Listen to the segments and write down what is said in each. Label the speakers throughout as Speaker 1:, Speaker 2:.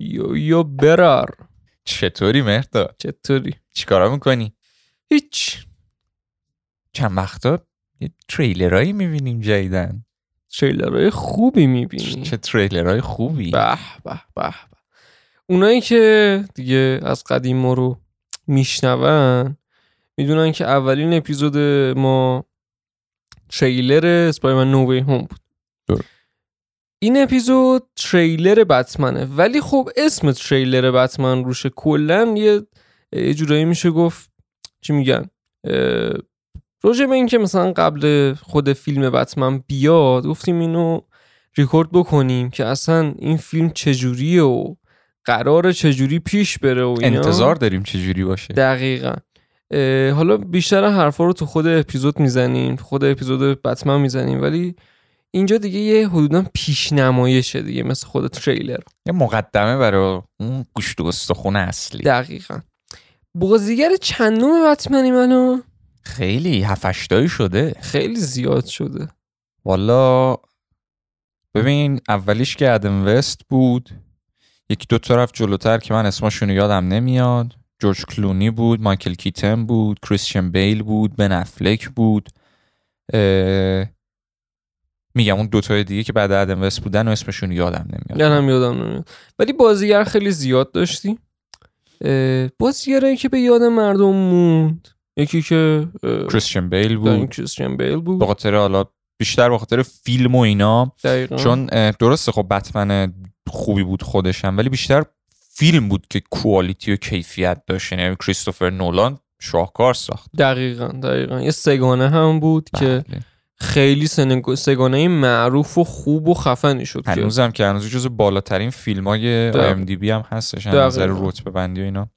Speaker 1: یو یو برار
Speaker 2: چطوری مهدا
Speaker 1: چطوری؟
Speaker 2: چیکارا می‌کنی؟
Speaker 1: هیچ.
Speaker 2: چند وقتا یه تریلرایی می‌بینیم جدیدن
Speaker 1: تریلرهای خوبی می‌بینی.
Speaker 2: چه تریلرهای خوبی.
Speaker 1: به به به به. اونایی که دیگه از قدیم ما رو میشنون می‌دونن که اولین اپیزود ما تریلر اسپایرمن نو وی هوم بود.
Speaker 2: درست.
Speaker 1: این اپیزود تریلر بتمنه. ولی خب اسم تریلر بتمن روشه. کلا یه جورایی میشه گفت چی میگن؟ راجع به اینکه مثلا قبل خود فیلم بتمن بیاد گفتیم اینو ریکورد بکنیم که اصلا این فیلم چجوریه و قرار چجوری پیش بره و اینا.
Speaker 2: انتظار داریم چجوری باشه.
Speaker 1: دقیقا. حالا بیشتر حرفا رو تو خود اپیزود می‌زنیم خود اپیزود بتمن می‌زنیم ولی اینجا دیگه یه حدودا پیش نمایشه دیگه مثل خود تریلر.
Speaker 2: یه مقدمه برای اون گوشت و استخون اصلی.
Speaker 1: دقیقا. بازیگر چندم بتمنی منو؟
Speaker 2: خیلی هفشتایی شده.
Speaker 1: خیلی زیاد شده.
Speaker 2: والا ببین اولیش که ادم وست بود یکی دو طرف جلوتر که من اسمشون یادم نمیاد. جورج کلونی بود مایکل کیتن بود کریستیان بیل بود بن افلک بود. اه، میگم اون دوتای دیگه که بعد ادم وست بودن و اسمشون یادم نمیاد.
Speaker 1: یادم یادم نمیاد ولی بازیگر خیلی زیاد داشتی؟ بازیگرایی که به یاد مردم موند. یکی که
Speaker 2: کریستیان بیل بود.
Speaker 1: کریستیان بیل
Speaker 2: به
Speaker 1: بود
Speaker 2: خاطر حالا بیشتر به خاطر فیلم و اینا.
Speaker 1: دقیقا.
Speaker 2: چون درسته خب بتمن خوبی بود خودشم ولی بیشتر فیلم بود که کوالیتی و کیفیت داشت. یعنی کریستوفر نولان شاهکار ساخت.
Speaker 1: دقیقا دقیقا. یه سگانه هم بود که
Speaker 2: بله.
Speaker 1: خیلی سگانه معروف و خوب و خفنی شد
Speaker 2: هنوزم که هنوز جز بالاترین فیلم های
Speaker 1: دقیقا.
Speaker 2: IMDb هم هستش. نظر رتبه بندی و اینا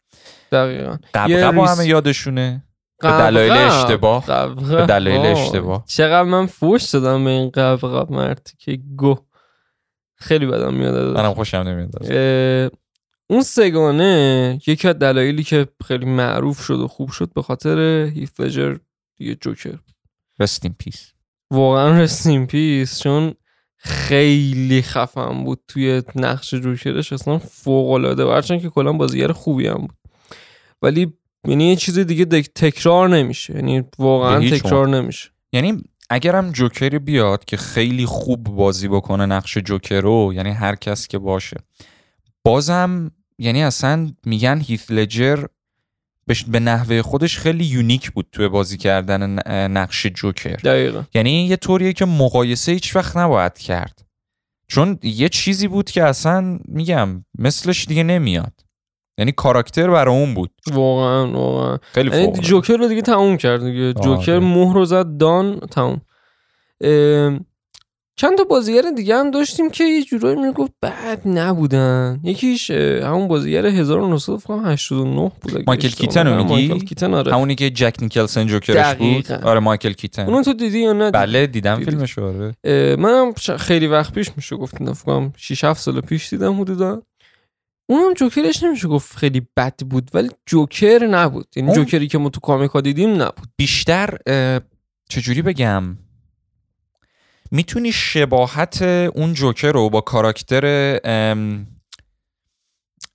Speaker 1: دقیقا
Speaker 2: قبقب
Speaker 1: ریس-
Speaker 2: همه یادشونه به
Speaker 1: قبقب.
Speaker 2: دلایل اشتباه
Speaker 1: قبقب.
Speaker 2: به دلایل. اشتباه
Speaker 1: چقدر من فوش دادم به این قبقب مرد که گو خیلی بدم میاد.
Speaker 2: منم خوشم نمیاد.
Speaker 1: اه، اون سگانه یکی از دلایلی که خیلی معروف شد و خوب شد به خاطر هیث لجر دیگه جوکر
Speaker 2: in peace
Speaker 1: واقعا رستین پیس چون خیلی خفن بود توی نقش جوکرش. اصلا فوق العاده هرچند که کلا بازیگر خوبی هم بود. ولی یعنی یه چیز دیگه تکرار نمیشه. یعنی واقعا تکرار نمیشه.
Speaker 2: یعنی اگرم جوکری بیاد که خیلی خوب بازی بکنه نقش جوکر رو یعنی هر کس که باشه. بازم یعنی اصلا میگن هیث لجر به نحوه خودش خیلی یونیک بود توی بازی کردن نقش جوکر.
Speaker 1: دقیقا.
Speaker 2: یعنی یه طوریه که مقایسه هیچ وقت نباید کرد. چون یه چیزی بود که اصلا میگم مثلش دیگه نمیاد. یعنی کاراکتر برای اون بود.
Speaker 1: واقعا واقعا.
Speaker 2: خیلی
Speaker 1: یعنی
Speaker 2: فوق
Speaker 1: جوکر رو دیگه تموم کرد. دیگه جوکر
Speaker 2: آره.
Speaker 1: مهر رو زد دان تموم. چند تا بازیگر دیگه هم داشتیم که یه جورایی می‌گفت بد نبودن. یکیش همون بازیگر 1989 بود
Speaker 2: مایکل کیتن رو. میگی؟
Speaker 1: مایکل کیتن آره.
Speaker 2: همونی که جک نیکلسن جوکرش بود. آره مایکل کیتن.
Speaker 1: اونو تو دیدی یا نه
Speaker 2: بله دیدم
Speaker 1: دیدی.
Speaker 2: فیلمش آره.
Speaker 1: منم خیلی وقت پیش میشه گفت کنم 6 7 سال پیش دیدم حدودا. اونم جوکرش نمیشه گفت خیلی بد بود ولی جوکر نبود. یعنی
Speaker 2: اون-
Speaker 1: جوکری که ما تو کامیکا دیدیم نبود.
Speaker 2: بیشتر چجوری بگم؟ می‌تونی شباهت اون جوکر رو با کاراکتر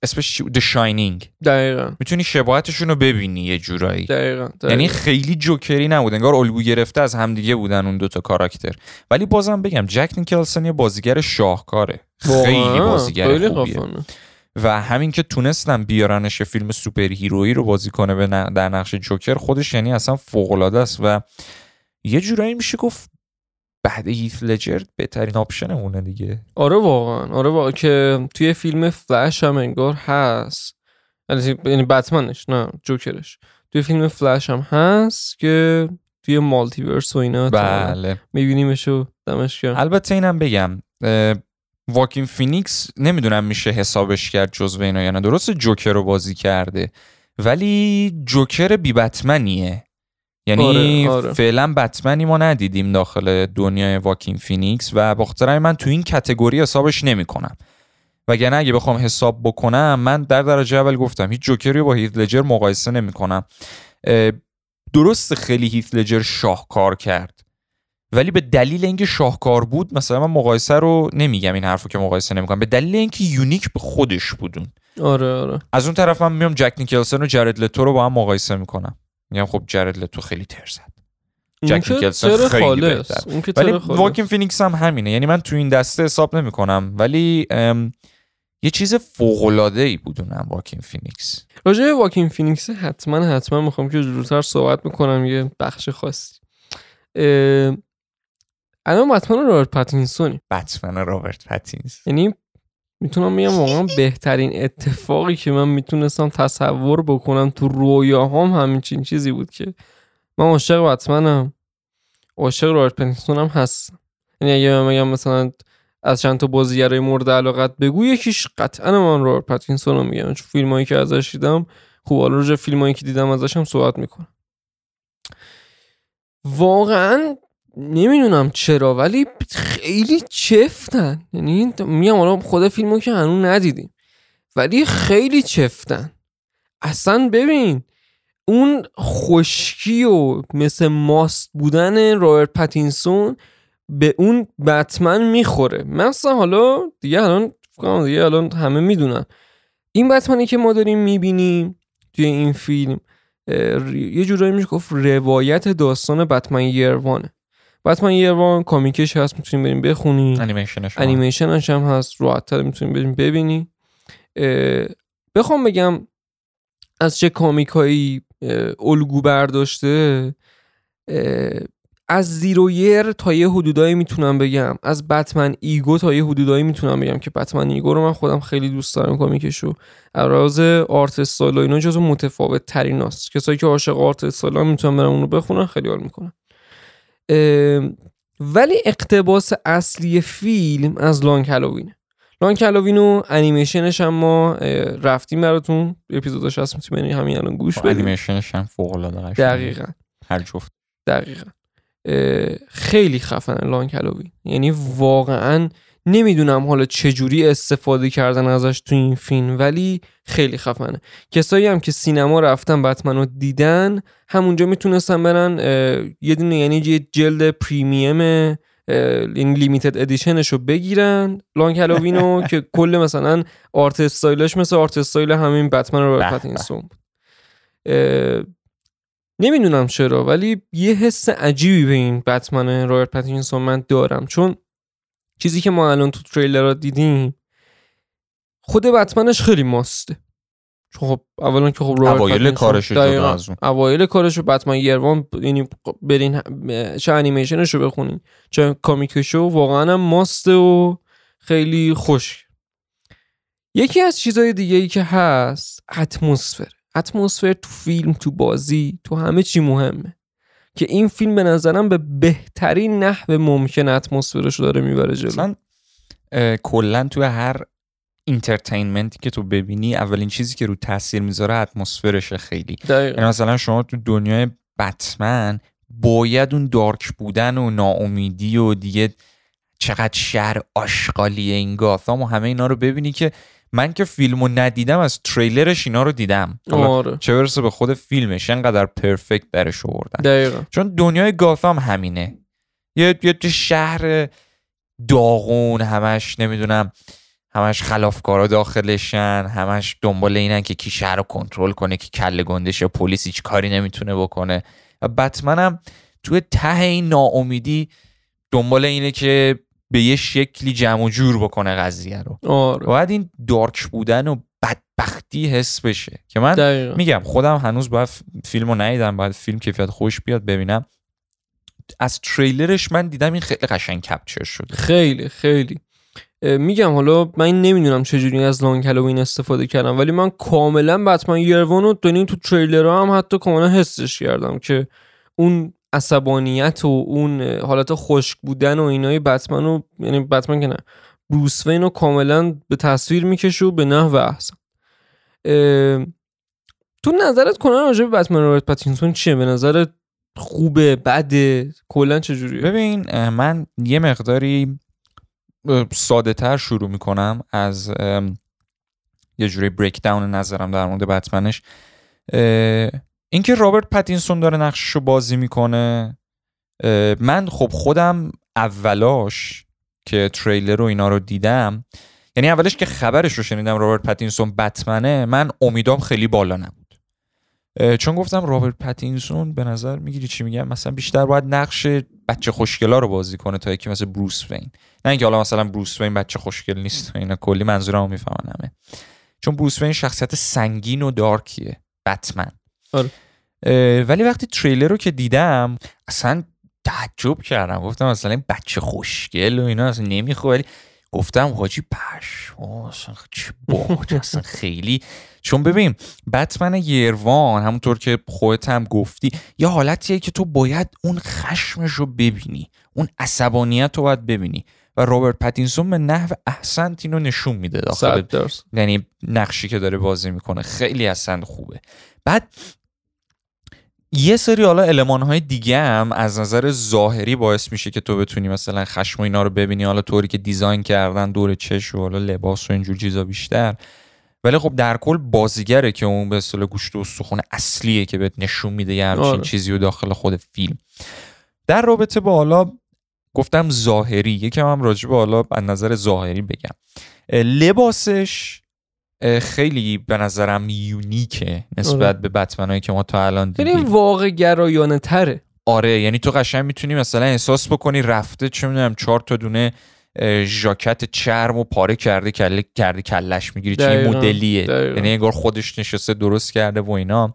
Speaker 2: اسمش؟ The Shining.
Speaker 1: دقیقا.
Speaker 2: می‌تونی شباهتشون رو ببینی یه جورایی.
Speaker 1: دقیقا, دقیقا.
Speaker 2: یعنی خیلی جوکری نبود انگار الگو گرفته از همدیگه بودن اون دوتا کاراکتر. ولی بازم بگم جک نیکلسن یه بازیگر شاهکاره. خیلی بازیگر خوبیه. و همین که تونستن بیارنش فیلم سوپر هیرویی رو بازی کنه به در نقش جوکر خودش یعنی اصلا فوق العاده است و یه جورایی میشه گفت بعد هیث لجر بهترین option مونه دیگه.
Speaker 1: آره واقعا. آره واقعا که توی فیلم فلش هم انگار هست. یعنی یعنی بتمنش نه جوکرش توی فیلم فلش هم هست که توی multiverse و اینا
Speaker 2: بله.
Speaker 1: میبینیمش و دمش گرم.
Speaker 2: البته اینم بگم واکین فینیکس نمی‌دونم میشه حسابش کرد جزو اینا یا نه. درست جوکر رو بازی کرده ولی جوکر بی بتمنیه یعنی
Speaker 1: آره، آره.
Speaker 2: فعلا بتمنی ما ندیدیم داخل دنیای واکین فینیکس و با خاطر همین من تو این category حسابش نمی‌کنم. وگرنه اگه بخوام حساب بکنم من در درجه اول گفتم هیچ جوکری رو با هیث لجر مقایسه نمی‌کنم. درست خیلی هیث لجر شاهکار کرد. ولی به دلیل اینکه شاهکار بود مثلا من مقایسه رو نمیگم این حرفو که مقایسه نمی‌کنم. به دلیل اینکه unique به خودش بودن.
Speaker 1: آره آره.
Speaker 2: از اون طرف من میام جک نیکلسون و جرد لتو رو با هم مقایسه می‌کنم. میگم خب جرد لتو خیلی تر زد جک نیکلسون خیلی بهتر. ولی واکین فینیکس هم همینه. یعنی من تو این دسته حساب نمی‌کنم ولی یه چیز فوق العاده ای بود اونم واکین فینیکس.
Speaker 1: راجع واکین فینیکس حتما حتما می‌خوام که جلوتر صحبت می‌کنم یه بخش خاصی. الان بتمن رابرت پاتینسونی.
Speaker 2: بتمن رابرت پاتینس.
Speaker 1: یعنی می‌تونم بگم واقعا بهترین اتفاقی که من می‌تونستم تصور بکنم تو رویاهام همچین چیزی بود که من عاشق بتمنم عاشق رابرت پاتینسون هم یعنی اگه من مثلا از چند تا بازیگرای مورد علاقت بگو یکیش قطعا من رابرت پاتینسون رو میگم. چون فیلمایی که ازش دیدم خوب حالا فیلم فیلمایی که دیدم ازش هم صحبت می‌کنم. واقعا نمی‌دونم چرا ولی خیلی چفتن. یعنی میگم حالا خود فیلمو که هنوز ندیدیم. ولی خیلی چفتن. اصلا ببین اون خشکی و مثل ماست بودن رابرت پاتینسون به اون بتمن می‌خوره. مثلا حالا دیگه الان دیگه الان همه می‌دونن. این بتمنی که ما داریم می‌بینیم توی این فیلم یه جورایی میشه گفت روایت داستان بتمن یروانه بتمن Year One comic ش هست می‌تونیم بریم بخونیم.
Speaker 2: انیمیشنش
Speaker 1: انیمیشنش هم هست راحتتر می‌تونیم بریم ببینی بخوام بگم از چه comic ایی الگو برداشته از Zero Year تا یه حدودایی می‌تونم بگم. از بتمن Ego تا یه حدودایی می‌تونم بگم که بتمن Ego رو من خودم خیلی دوست دارم comic شو. از art style و اینا جزو متفاوت ترین هست کسایی که عاشق art style می‌تونن برن اونو بخونن خیلی حال می‌کنن. ولی اقتباس اصلی فیلم از لانگ هالووینه. لانگ هالووین و انیمیشنش هم ما رفتیم براتون. اپیزودش هست می‌تونید همین الان گوش
Speaker 2: بدید انیمیشنش هم فوق العاده
Speaker 1: دقیقاً.
Speaker 2: هر جفت.
Speaker 1: دقیقاً. خیلی خفنه لانگ هالووین. یعنی واقعا نمی‌دونم حالا چجوری استفاده کردن ازش تو این فیلم ولی خیلی خفنه. کسایی هم که سینما رفتن بتمن رو دیدن همونجا می‌تونستن برن یه دونه یعنی یه جلد premium این limited edition ش رو بگیرن. Long Halloween که کل مثلا art style ش مثل art style همین بتمن رو پاتینسون بود. نمی‌دونم چرا ولی یه حس عجیبی به این بتمن رابرت پاتینسون من دارم. چون چیزی که ما الان تو تریلر را دیدیم خود بتمنش خیلی ماسته. چون خب اولا که خب
Speaker 2: اوایل کارش از
Speaker 1: اوایل کارش بتمن یروان یعنی برین چه انیمیشنش رو بخونین. چه کامیکشو واقعا هم ماسته و خیلی خوش. یکی از چیزهای دیگه ای که هست اتمسفر. اتمسفر تو فیلم تو بازی تو همه چی مهمه. که این فیلم به نظرم به بهترین نحو ممکن اتمسفرش داره می‌بره جلو.
Speaker 2: مثلا کلا تو هر اینترتینمنتی که تو ببینی اولین چیزی که رو تاثیر می‌ذاره اتمسفرشه خیلی. یعنی مثلا شما تو دنیای بتمن باید اون دارک بودن و ناامیدی و دیگه چقدر شهر آشغالیه این گاثام و همه اینا رو ببینی که من که فیلمو ندیدم از تریلرش اینا رو دیدم
Speaker 1: آره.
Speaker 2: چه برسه به خود فیلمش انقدر پرفکت درش آوردن
Speaker 1: دقیقا.
Speaker 2: چون دنیای گاثام همینه یه یه شهر داغون همش نمی‌دونم همش خلافکارا داخلشن همش دنبال اینن که کی شهر رو کنترل کنه کی کله گندشه پلیس هیچ کاری نمی‌تونه بکنه و بتمنم توی ته این ناامیدی دنبال اینه که به یه شکلی جمع و جور بکنه قضیه رو.
Speaker 1: آره.
Speaker 2: باید این دارک بودن و بدبختی حس بشه. که من میگم خودم هنوز باید فیلمو ندیدم باید فیلم کیفیت خوش بیاد ببینم. از تریلرش من دیدم این خیلی قشنگ کپچر شده.
Speaker 1: خیلی خیلی. میگم حالا من نمی‌دونم چجوری از لانگ هالووین استفاده کردم ولی من کاملا بتمن یروان رو تو تریلر هم حتی کاملا حسش کردم که اون عصبانیت و اون حالت خشک بودن و اینای بتمن و یعنی بتمن که نه بروس رو کاملا به تصویر می‌کشه و به نحو احسن. تو نظرت کنن راجع به بتمن رابرت پاتینسون چیه؟ به نظرت خوبه؟ بده؟ کلا چجوریه
Speaker 2: ببین من یه مقداری ساده تر شروع می‌کنم از یه جوری breakdown نظرم در مورد بتمنش. اینکه رابرت پتینسون داره نقشش رو بازی می‌کنه من خب خودم اولاش که تریلر رو اینا رو دیدم یعنی اولش که خبرش رو شنیدم رابرت پتینسون بتمنه من امیدام خیلی بالا نبود. چون گفتم رابرت پتینسون به نظر می‌گیری چی میگم؟ مثلا بیشتر باید نقش بچه خوشگلا رو بازی کنه تا یکی مثل بروس وین. نه اینکه حالا مثلا بروس وین بچه خوشگل نیست اینا کلی منظورمو می‌فهمن همه. چون بروس وین شخصیت سنگین و dark یه. بتمن.
Speaker 1: آره.
Speaker 2: ولی وقتی تریلر رو که دیدم اصلا تعجب کردم. گفتم مثلا این بچه خوشگل و اینا اصلا نمی‌خواد. ولی گفتم حاجی پش اصلا چه باحال اصلا خیلی. چون ببین بتمن یروان همونطور که خودت هم گفتی یه حالتیه که تو باید اون خشمش رو ببینی. اون عصبانیت رو باید ببینی. و رابرت پتینسون به نحو احسنت اینو نشون میده داخل یعنی نقشی که داره بازی می‌کنه. خیلی اصلا خوبه. بعد یه سری حالا علمان های دیگه هم از نظر ظاهری باعث میشه که تو بتونی مثلا خشم و اینا رو ببینی حالا طوری که دیزاین کردن دور چش و حالا لباس و اینجور چیزا بیشتر. ولی خب در کل بازیگره که اون به اصطلاح گوشت و استخون اصلیه که بهت نشون میده یه همچین
Speaker 1: آره.
Speaker 2: چیزی رو داخل خود فیلم. در رابطه با حالا گفتم ظاهری یکم هم راجع به حالا از نظر ظاهری بگم. لباسش خیلی به نظرم یونیکه نسبت
Speaker 1: آره.
Speaker 2: به بتمنایی که ما تا الان
Speaker 1: خیلی
Speaker 2: دیدیم
Speaker 1: واقع گرایانه تره
Speaker 2: آره یعنی تو قشنگ می‌تونی مثلا احساس بکنی رفته چه می‌دونم چهار تا دونه ژاکت چرم و پاره کرده کله کرده کلش می‌گیری چه مدلیه. یعنی انگار خودش نشسته درست کرده و اینا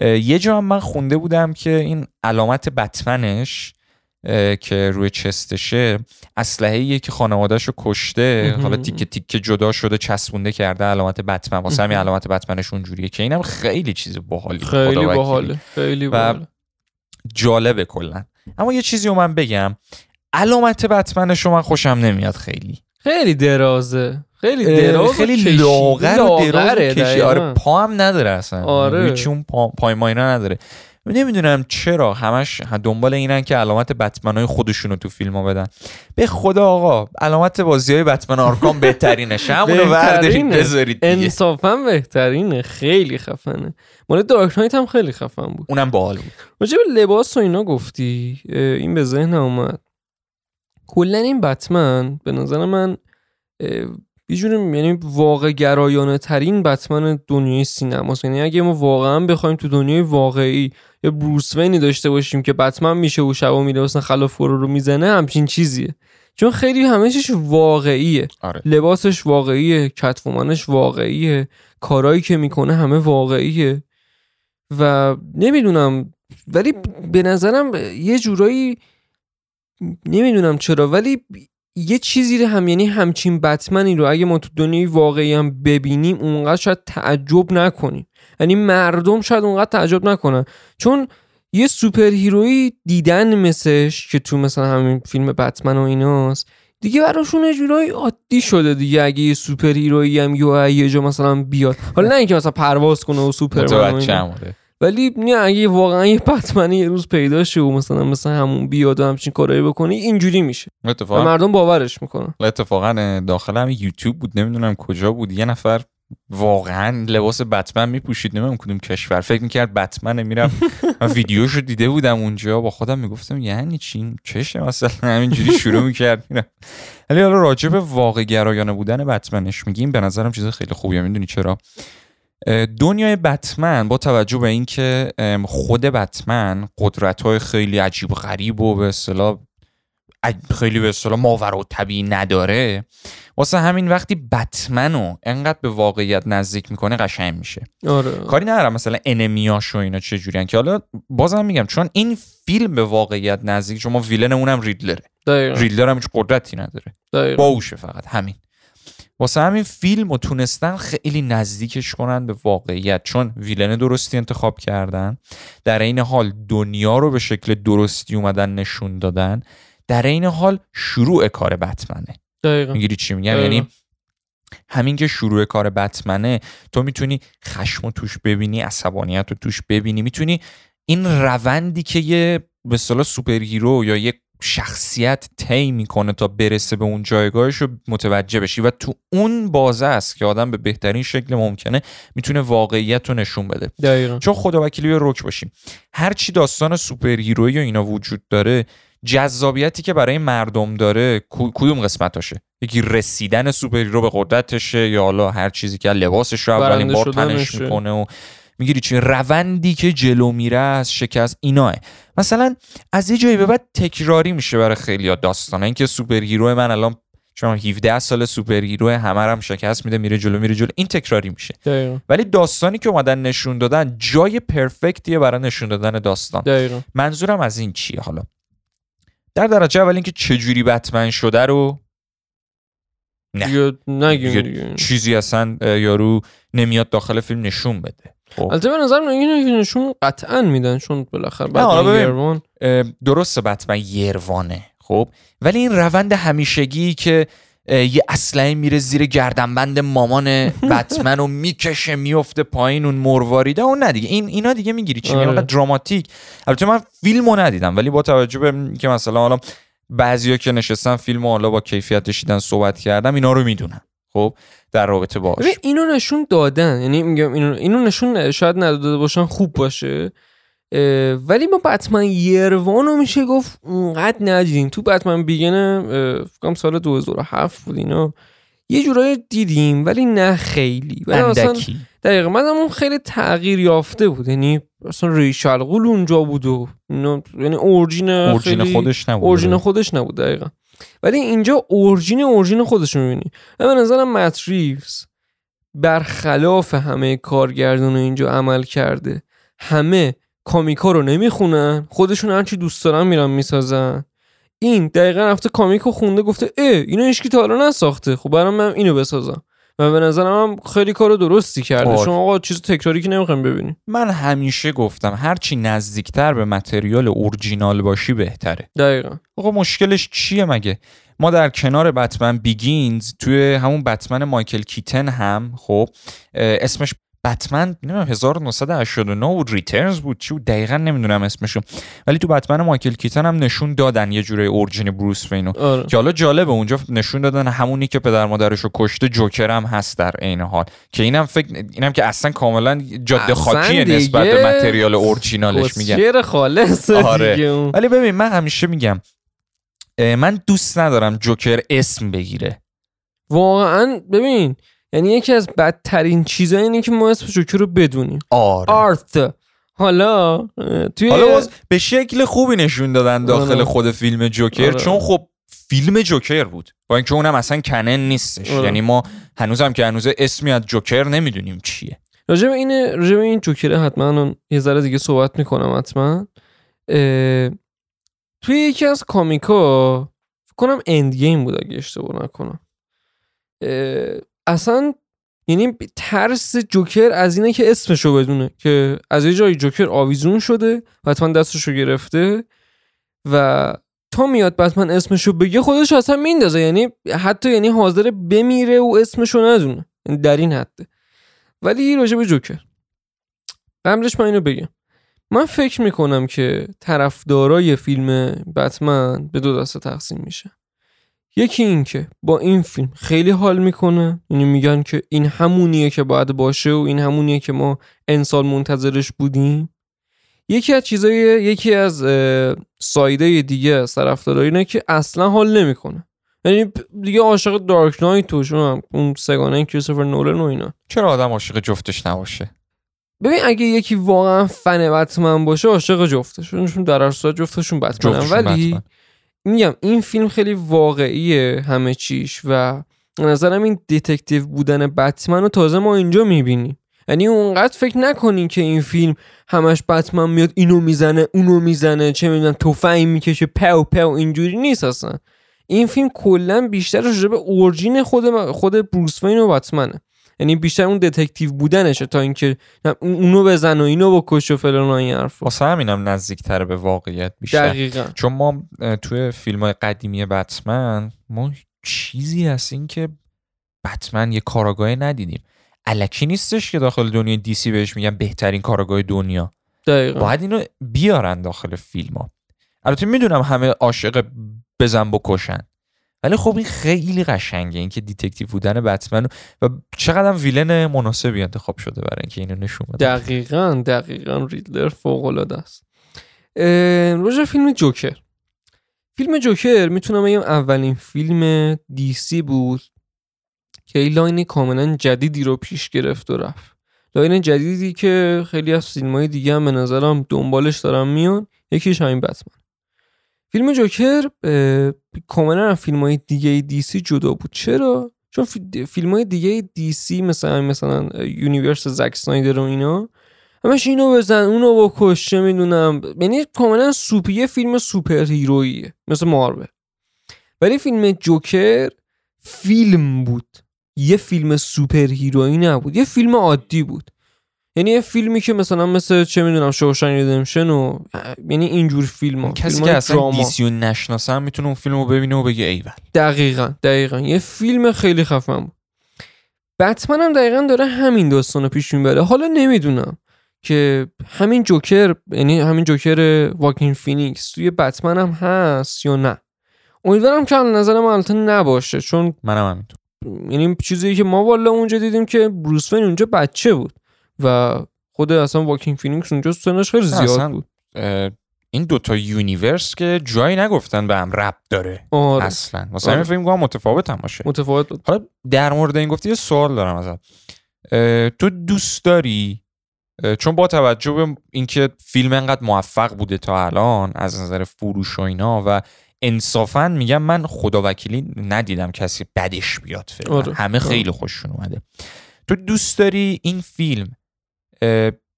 Speaker 2: یه جا من خونده بودم که این علامت بتمنش که روی چستشه اسلحه که خانوادهش رو کشته. حالا تیکه تیکه جدا شده چسبونده کرده. علامت بتمن. واسه همین. علامت بتمنش اونجوریه که اینم خیلی چیز باحالی.
Speaker 1: خیلی. باحاله. خیلی باحاله.
Speaker 2: جالبه کلا. اما یه چیزی رو من بگم. علامت بتمنش رو من خوشم نمیاد خیلی.
Speaker 1: خیلی درازه. خیلی دراز
Speaker 2: خیلی. لاغر و دراز آره. پا هم نداره اصلا.
Speaker 1: آره.
Speaker 2: هیچ اون پا... پای ماینا نداره. نمی‌دونم چرا همش دنبال اینن که علامت بتمن های خودشونو تو فیلم ها بدن. به خدا آقا علامت بازی های بتمن آرکام بهترینش همونو بردارید. بذارید دیگه.
Speaker 1: انصافا بهترینه. خیلی خفنه. مال دارک نایت هم خیلی خفن بود.
Speaker 2: اونم باحال بود.
Speaker 1: راجع به لباس و اینا گفتی این به ذهن اومد. کلا این بتمن به نظر من یه جوری یعنی واقع گرایانه ترین بتمن دنیای سینماست. یعنی اگه ما واقعا بخوایم تو دنیای واقعی یه بروس وینی داشته باشیم که بتمن میشه و شبا میره مثلا خلاف رو می‌زنه همچین چیزیه. چون خیلی همه چیش واقعیه.
Speaker 2: آره.
Speaker 1: لباسش واقعیه کتفومنش واقعیه کارایی که می‌کنه همه واقعیه. و نمی‌دونم ولی به نظرم یه جورایی نمی‌دونم چرا ولی یه چیزی هم یعنی همچین بتمنی رو اگه ما تو دنیای واقعی هم ببینیم اونقدر شاید تعجب نکنیم. یعنی مردم شاید اونقدر تعجب نکنن. چون یه سوپر هیرویی دیدن مثلش که تو مثلا همین فیلم بتمن و ایناست دیگه براشون جورایی عادی شده دیگه. اگه یه سوپر هیرویی هم یه جا مثلا بیاد. حالا نه اینکه مثلا پرواز کنه و سوپرمن ولی نه اگه واقعا یه بتمنی یه روز پیدا شه و مثلا مثلا همون بیاد و همچین کارایی بکنه اینجوری میشه. و
Speaker 2: اتفاقا
Speaker 1: مردم باورش می‌کنن.
Speaker 2: اتفاقا داخل هم یوتیوب بود نمی‌دونم کجا بود یه نفر واقعا لباس بتمن میپوشید نمی‌دونم کدوم کشور. فکر می‌کرد بتمن میرم من ویدیوشو دیده بودم اونجا با خودم می‌گفتم یعنی چی؟ چشه مثلا همینجوری شروع می‌کرد میرم ولی حالا راجع به واقع گرایانه بودن بتمنش میگیم. به نظرم چیز خیلی خوبیه. می‌دونی چرا؟ دنیای بتمن با توجه به اینکه خود بتمن قدرت های خیلی عجیب و غریب و به اصطلاح خیلی به اصطلاح ماورا و طبیعی نداره. واسه همین وقتی بتمن رو انقدر به واقعیت نزدیک می‌کنه قشنگ میشه.
Speaker 1: آره.
Speaker 2: کاری ندارم مثلا انمیاش و اینا چه جوریان که حالا بازم میگم چون این فیلم به واقعیت نزدیک شما ویلن اونم ریدلره.
Speaker 1: دقیقا.
Speaker 2: ریدلر هم هیچ قدرتی نداره.
Speaker 1: دقیقا.
Speaker 2: باوشه فقط همین. واسه همین فیلم رو تونستن خیلی نزدیکش کنن به واقعیت چون ویلن درستی انتخاب کردن در این حال دنیا رو به شکل درستی اومدن نشون دادن در این حال شروع کار بتمنه.
Speaker 1: دقیقا.
Speaker 2: می‌گیری چی میگم. یعنی همین که شروع کار بتمنه تو می‌تونی خشم توش ببینی عصبانیت رو توش ببینی می‌تونی این روندی که یه به اصطلاح superhero یا یه شخصیت طی می‌کنه تا برسه به اون جایگاهش رو متوجه بشی. و تو اون بازه است که آدم به بهترین شکل ممکنه می‌تونه واقعیت رو نشون بده.
Speaker 1: دقیقا.
Speaker 2: چون خدا وکیلی به رک باشیم. هرچی داستان superhero ی و اینا وجود داره جذابیتی که برای مردم داره کدوم قسمتاشه یکی رسیدن superhero به قدرتشه یا حالا هر چیزی که لباسش رو اولین بار. تنش می‌کنه و می‌گیری چی روندی که جلو میره از شکست ایناه. مثلا از یه جایی به بعد تکراری میشه برای خیلی داستان اینکه superhero من الان شما 17 سال superhero همه هم شکست میده میره جلو میره جلو. این تکراری میشه.
Speaker 1: دقیقا.
Speaker 2: ولی داستانی که اومدن نشون دادن جای perfect یه برای نشون دادن داستان.
Speaker 1: دقیقا.
Speaker 2: منظورم از این چیه حالا؟ در درجه اول اینکه چجوری بتمن شده رو نه.
Speaker 1: دیگه
Speaker 2: چیزی اصلا یارو نمیاد داخل فیلم نشون بده.
Speaker 1: البته به نظر من اینو نشون قطعا میدن چون بالاخره
Speaker 2: ببین.
Speaker 1: یروان
Speaker 2: درسته بتمن یروانه خب. ولی این روند همیشگی که یه اسلحه میره زیر گردنبند مامان بتمن و می‌کشه میفته پایین اون مرواریده اون نه دیگه این اینا دیگه می‌گیری چی؟
Speaker 1: آره.
Speaker 2: میگم دراماتیک. البته من فیلمو ندیدم ولی با توجه به که مثلا حالا بعضیا که نشستن فیلمو حالا با کیفیتش دیدن صحبت کردم اینا رو می‌دونم. خب در رابطه باش.
Speaker 1: اینو نشون دادن. یعنی میگم اینو, اینو نشون شاید نداده باشن خوب باشه. ولی ما بتمن یروان رو میشه گفت اونقدر ندیدیم تو بتمن بیگن فکرم سال 2007 بود اینا یه جورایی دیدیم ولی نه خیلی. ولی
Speaker 2: اندکی.
Speaker 1: دقیقا من اون خیلی تغییر یافته بود. یعنی مثلا ریش الغول اونجا بود و یعنی اورجین
Speaker 2: خودش نبود.
Speaker 1: اورجین خودش نبود دقیقا. ولی اینجا اورجین اورجین خودش رو می‌بینی. و به نظرم مت ریوز برخلاف همه کارگردان اینجا عمل کرده. همه کامیکا رو نمی‌خونن. خودشون هرچی دوست دارن میرن می‌سازن. این دقیقا رفته کامیک رو خونده گفته اه اینو هیچکی تا حالا نساخته. خب برام من اینو بسازم. و به نظرم هم خیلی کار درستی کرده.
Speaker 2: آره.
Speaker 1: شما آقا چیز تکراری که نمی‌خوایم ببینیم.
Speaker 2: من همیشه گفتم هرچی نزدیکتر به متریال اورجینال باشی بهتره.
Speaker 1: دقیقا.
Speaker 2: آقا مشکلش چیه مگه؟ ما در کنار Batman Begins توی همون بتمن مایکل کیتن هم خب اسمش بتمن نمی‌دونم 1989 بود Returns بود چی بود؟ دقیقا نمی‌دونم اسمشو. ولی تو بتمن مایکل کیتن هم نشون دادن یه جوره origin بروس وینو
Speaker 1: آره.
Speaker 2: که حالا جالبه اونجا نشون دادن همونی که پدر مادرش رو کشته جوکر هم هست در عین حال. که اینم فکر اینم که اصلا کاملا جداعه
Speaker 1: دیگه
Speaker 2: نسبت به material original ش
Speaker 1: میگم خالص
Speaker 2: آره.
Speaker 1: دیگه اون.
Speaker 2: ولی ببین من همیشه میگم من دوست ندارم جوکر اسم بگیره.
Speaker 1: واقعا ببین یعنی یکی از بدترین چیزا اینه که ما اسم جوکر رو بدونیم.
Speaker 2: آره.
Speaker 1: آرت. حالا توی
Speaker 2: حالا باز به شکل خوبی نشون دادن داخل
Speaker 1: آره.
Speaker 2: خود فیلم جوکر
Speaker 1: آره.
Speaker 2: چون خب فیلم جوکر بود. با اینکه اونم اصلا کنن نیستش.
Speaker 1: آره.
Speaker 2: یعنی ما هنوزم که هنوز اسمی از جوکر نمی‌دونیم چیه.
Speaker 1: راجع به این راجع به این جوکر حتما یه ذره دیگه صحبت می‌کنم حتما. اه، توی یکی از کامیکا فکر کنم اند گیم بود اگه اشتباه نکنم. اصلا یعنی ترس جوکر از اینه که اسمشو بدونه که از یه جایی جوکر آویزون شده و حتما دستشو گرفته و تا میاد بتمن اسمشو بگه خودش اصلا میندازه. یعنی حتی یعنی حاضر بمیره و اسمشو ندونه. یعنی در این حده ولی راجع به جوکر. قبلش من اینو بگم. من فکر می‌کنم که طرفدارای فیلم بتمن به دو دسته تقسیم میشه. یکی این که با این فیلم خیلی حال می‌کنه. یعنی میگن که این همونیه که باید باشه و این همونیه که ما انسان منتظرش بودیم. یکی از چیزای یکی از سایده دیگه از طرفدارای اینه که اصلا حال نمی‌کنه. یعنی دیگه عاشق دارک نایت و اون سگانه کریستوفر نولن و اینا.
Speaker 2: چرا آدم عاشق جفتش نباشه؟
Speaker 1: ببین اگه یکی واقعا فن بتمن باشه عاشق جفتشون چون در هر صورت جفتشون بتمن
Speaker 2: جفتشون
Speaker 1: ولی
Speaker 2: بتمن.
Speaker 1: میگم این فیلم خیلی واقعیه همه چیش و نظرم این detective بودن بتمن رو تازه ما اینجا می‌بینیم. یعنی اونقدر فکر نکنین که این فیلم همش بتمن میاد اینو می‌زنه اونو می‌زنه چه می‌دونم تفنگ می‌کشه پو پو اینجوری نیست اصلا. این فیلم کلا بیشتر راجع به origin خود خود بروس وین و بتمنه. یعنی بیشتر اون دتکتیو بودنشه تا اینکه اونو بزن و اینو بکش و فلان و این حرفا.
Speaker 2: واسه همینم نزدیکتر به واقعیت بیشتر.
Speaker 1: دقیقا.
Speaker 2: چون ما توی فیلم های قدیمی بتمن ما چیزی از این که بتمن یه کاراگاه ندیدیم. الکی نیستش که داخل دنیای دیسی بهش میگن بهترین کاراگاه دنیا.
Speaker 1: دقیقا.
Speaker 2: باید اینو بیارن داخل فیلم ها البته می‌دونم همه عاشق بزن بکشن. ولی خب این خیلی قشنگه اینکه detective بودن بتمن و چقدر villain مناسبی انتخاب شده برای اینکه اینو نشون بده.
Speaker 1: دقیقا دقیقا ریدلر فوق العاده است روژه فیلم جوکر. فیلم جوکر می‌تونم بگم اولین فیلم DC بود که این line کاملا جدیدی رو پیش گرفت و رفت. line جدیدی که خیلی از فیلم های دیگه هم به نظرم دنبالش دارن میان یکیش همین بتمن. فیلم جوکر کاملا از فیلم های دیگه DC جدا بود. چرا؟ چون فیلم های دیگه DC مثلا مثلا universe زک سنایدر و اینا همش اینو بزن اونو بکش چه می‌دونم. یعنی کاملا سوپیه فیلم superhero یه مثل مارول. ولی فیلم جوکر فیلم بود. یه فیلم superhero یی نبود. یه فیلم عادی بود. یعنی یه فیلمی که مثلا مثل چه می‌دونم Shawshank Redemption و یعنی اینجور فیلم ها
Speaker 2: کسی که اصلا DC و نشناسه می‌تونه اون فیلم رو ببینه و بگه ایول.
Speaker 1: دقیقا دقیقا. یه فیلم خیلی خفن بود. بتمن هم دقیقا داره همین داستان رو پیش می‌بره. حالا نمی‌دونم که همین جوکر یعنی همین جوکر واکین فینیکس توی بتمن هم هست یا نه. امیدوارم که نظر من البته نباشه چون
Speaker 2: منم همینطور.
Speaker 1: یعنی چیزی که ما والا اونجا دیدیم که بروس وین اونجا بچه بود. و خود اصلا واکین فینیکس اونجا سنش خیلی زیاد بود
Speaker 2: این دوتا universe که جایی نگفتن به هم ربط داره
Speaker 1: آره.
Speaker 2: اصلا مثلا آره. فکر متفاوت هم باشه
Speaker 1: متفاوت بود.
Speaker 2: حالا در مورد این گفتی یه سوال دارم ازت تو دوست داری چون با توجه به اینکه فیلم انقدر موفق بوده تا الان از نظر فروش و اینا و انصافا میگم من خدا وکیلی ندیدم کسی بدش بیاد فیلم آره. همه خیلی آره. خوششون اومده تو دوست داری این فیلم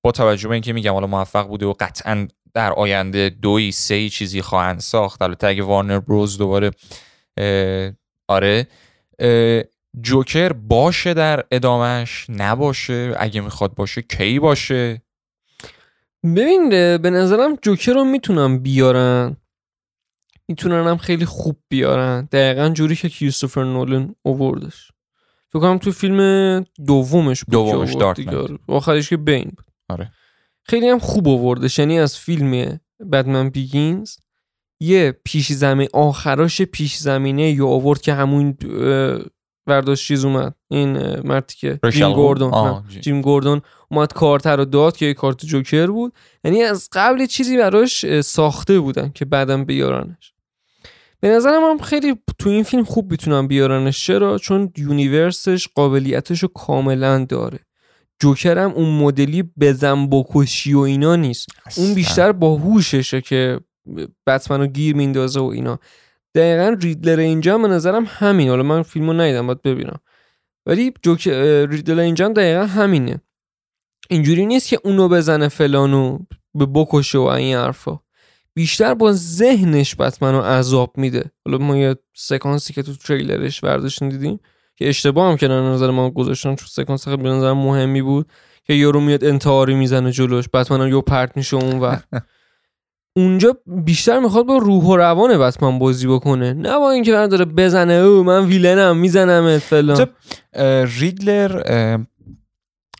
Speaker 2: با توجه به اینکه میگم حالا موفق بوده و قطعا در آینده دوی سه چیزی خواهند ساخت. البته اگه وارنر بروز دوباره آره جوکر باشه در ادامش نباشه. اگه می‌خواد باشه کی باشه؟
Speaker 1: ببین به نظرم جوکر رو می‌تونم بیارن. می‌تونن هم خیلی خوب بیارن. دقیقا جوری که کریستوفر نولن اووردش. فکر کنم تو فیلم دومش بود
Speaker 2: دومش دارت
Speaker 1: آخرش که بین بود.
Speaker 2: آره.
Speaker 1: خیلی هم خوب آوردش. یعنی از فیلم بدمن بیگینز یه پیش زمین آخراش پیش زمینه یا آورد که همون برداشت چیز اومد. این مردی که جیم گوردون. جیم. گوردون اومد کارتر رو داد که کارت جوکر بود. یعنی از قبل چیزی براش ساخته بودن که بعدم بیارنش. به نظرم هم خیلی تو این فیلم خوب می‌تونم بیارنش. چرا؟ چون یونیورسش قابلیتش رو کاملا داره. جوکر هم اون مدلی بزن بکشی و اینا نیست. اون بیشتر با هوششه که بتمن رو گیر میندازه و اینا. دقیقا ریدلر اینجا به نظرم همین. حالا من فیلمو ندیدم باید ببینم. ولی جوک ریدلر اینجا دقیقا همینه. اینجوری نیست که اونو بزنه فلانو به بکشه و این حرفا. بیشتر با ذهنش بتمن رو عذاب میده. حالا ما یه سکانسی که تو تریلرش برداشتیم دیدیم که اشتباه هم کردن نظر ما گذاشتن چون سکانس خیلی به نظر مهمی بود که یارو میاد انتحاری می‌زنه جلوش بتمن یو پرت میشه اون و اونجا بیشتر می‌خواد با روح و روان بتمن بازی بکنه. نه با اینکه داره بزنه او من ویلنم می‌زنم فلان.
Speaker 2: ریدلر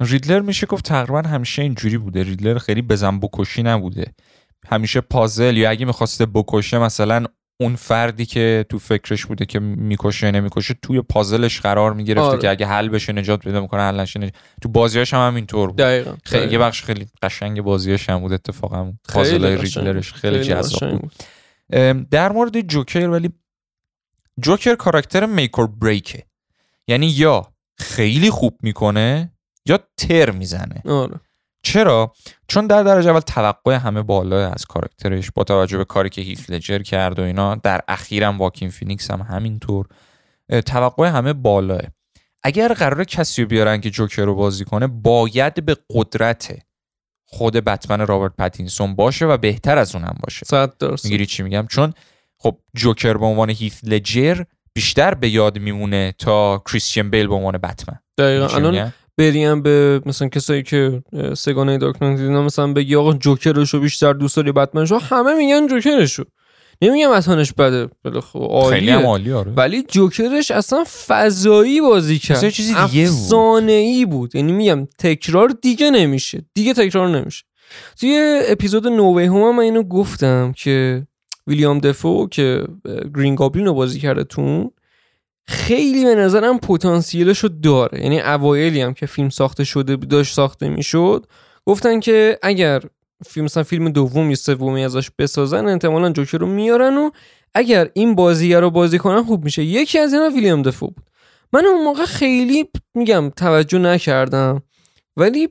Speaker 2: ریدلر میشه گفت تقریبا همیشه اینجوری بوده. ریدلر خیلی بزن بکشی نبوده. همیشه پازل یا اگه می‌خواسته بکشه مثلا اون فردی که تو فکرش بوده که می‌کشه نمی‌کشه توی پازلش قرار می‌گرفته آره. که اگه حل بشه نجات پیدا می‌کنه حل نشه تو بازیاش هم همینطور بود.
Speaker 1: دقیقاً.
Speaker 2: خیلی یه بخش خیلی قشنگ بازیاش هم بود اتفاقا پازل ریدلرش خیلی, خیلی جذاب بود. در مورد جوکر ولی جوکر کاراکتر میکر بریکه. یعنی یا خیلی خوب می‌کنه یا تر می‌زنه.
Speaker 1: آره.
Speaker 2: چرا؟ چون در درجه اول توقع همه بالا از کاراکترش با توجه به کاری که هیث لجر کرد و اینا در اخیرم واکین فینیکس هم همینطور توقع همه بالاه. اگر قرار کسی رو بیارن که جوکر رو بازی کنه باید به قدرت خود بتمن رابرت پتینسون باشه و بهتر از اونم باشه.
Speaker 1: صد درصد
Speaker 2: می‌گیری چی میگم؟ چون خب جوکر به عنوان هیث لجر بیشتر به یاد میمونه تا کریستیان بیل به عنوان بتمن.
Speaker 1: دقیقا. بریم به مثلا کسایی که سگانه دارک نایت دیدن مثلا بگی آقا جوکرشو بیشتر دوست داری بتمنشو همه میگن جوکرشو. نمیگم اتانش بده. خب
Speaker 2: خیلی هم عالی آره.
Speaker 1: ولی جوکرش اصلا فضایی بازی کرد.
Speaker 2: چیزی دیگه
Speaker 1: افسانه ای بود. یعنی میگم تکرار دیگه نمیشه. دیگه تکرار نمیشه. توی اپیزود نووی هم من اینو گفتم که ویلیام دفو که گرین گابلین رو بازی کرده تون خیلی به نظرم پتانسیلش رو داره. یعنی اوایلی هم که فیلم ساخته شده داشت ساخته می‌شد گفتن که اگر فیلم مثلا فیلم دوم یا سومی ازش بسازن احتمالا جوکر رو میارن و اگر این بازیگر رو بازی کنن خوب میشه. یکی از اینا ویلیام دفو بود. من اون موقع خیلی میگم توجه نکردم. ولی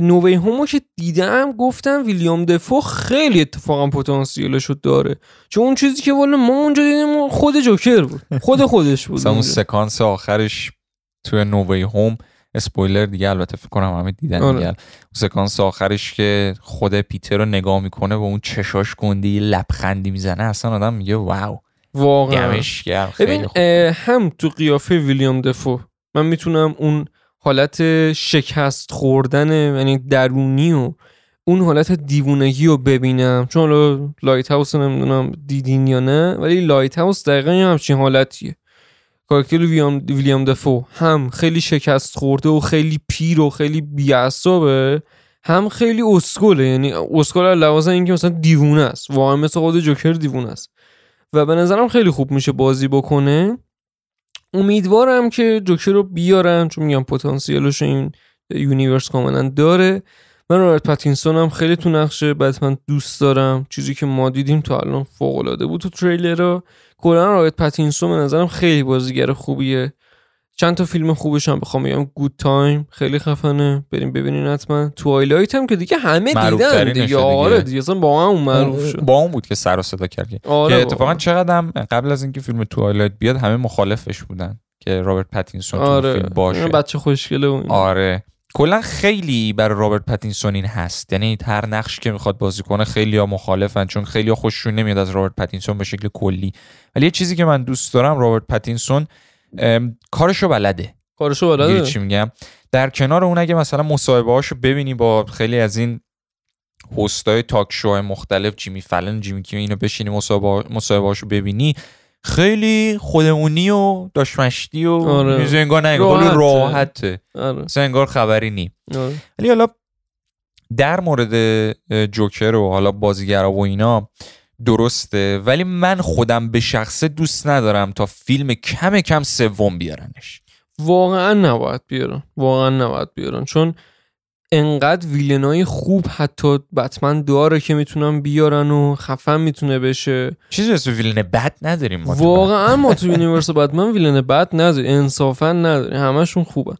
Speaker 1: نووی هومو که دیدم گفتم ویلیام دفو خیلی اتفاقا پتانسیلش رو داره. چون اون چیزی که والا ما اونجا دیدیم خود جوکر بود. خود خودش بود
Speaker 2: اون سکانس آخرش توی نووی هوم اسپویلر دیگه البته فکر کنم همه دیدن آره. دیگه. سکانس آخرش که خود پیتر رو نگاه می‌کنه و اون چشاش گندی لبخندی می‌زنه اصلا آدم میگه واو.
Speaker 1: واقعا. ببین هم تو قیافه ویلیام دفو من می‌تونم اون حالت شکست خوردن یعنی درونی و اون حالت دیوونگی رو ببینم. چون حالا Lighthouse نمی‌دونم دیدین یا نه ولی Lighthouse دقیقا همچین حالتیه. کاراکتر ویلیام دفو هم خیلی شکست خورده و خیلی پیر و خیلی بیعصابه هم خیلی اسکله. یعنی اسکل از لحاظ اینکه مثلا دیوونه است. واقعا مثل خود جوکر دیوونه است. و به نظرم خیلی خوب میشه بازی بکنه. امیدوارم که جوکر رو بیارن چون میگم پتانسیلش این universe کاملا داره. من رابرت پاتینسون هم خیلی تو نقشش من دوست دارم. چیزی که ما دیدیم تا الان فوق العاده بود تو تریلر رو کلا رابرت پاتینسون به نظرم خیلی بازیگر خوبیه. چند تا فیلم خوبش هم بخوام بگم. Good Time خیلی خفنه. برین ببینین حتما. Twilight هم که دیگه همه دیدن دیگه. آره دیگه. اصلا با اون معروف شد.
Speaker 2: با اون بود که سر و صدا کرد آره که اتفاقا چقدر هم قبل از اینکه فیلم Twilight بیاد همه مخالفش بودن که رابرت پاتینسون آره. تو فیلم باشه.
Speaker 1: بچه خوشگله اون
Speaker 2: آره. کلا خیلی برای رابرت پاتینسون این هست. یعنی هر نقشی که می‌خواد بازی کنه خیلی ها مخالفن چون خیلی ها خوششون نمیاد از رابرت پاتینسون به شکل کلی. ولی یه چیزی که من دوست دارم رابرت پاتینسون کارشو بلده
Speaker 1: کارشو بلده
Speaker 2: چی میگم در کنار اون اگه مثلا مصاحبه هاشو ببینی با خیلی از این هستای تاک شو مختلف جیمی فلن جیمی کیو اینو بشینی مصاحبه هاشو ببینی خیلی خودمونی و داشمشتی و آره. انگار نه راحته, راحته. آره. انگار خبری نی آره. ولی حالا در مورد جوکر و حالا بازیگرا و اینا درسته ولی من خودم به شخصه دوست ندارم تا فیلم کم کم سوم بیارنش.
Speaker 1: واقعا نباید بیارن. واقعا نباید بیارن. چون انقدر villain ای خوب حتی بتمن داره که می‌تونن بیارن و خفن می‌تونه بشه.
Speaker 2: چیزی اسم villain بد نداریم ما
Speaker 1: واقعا ما تو universe بتمن villain بد نداریم انصافا نداریم همشون خوبن.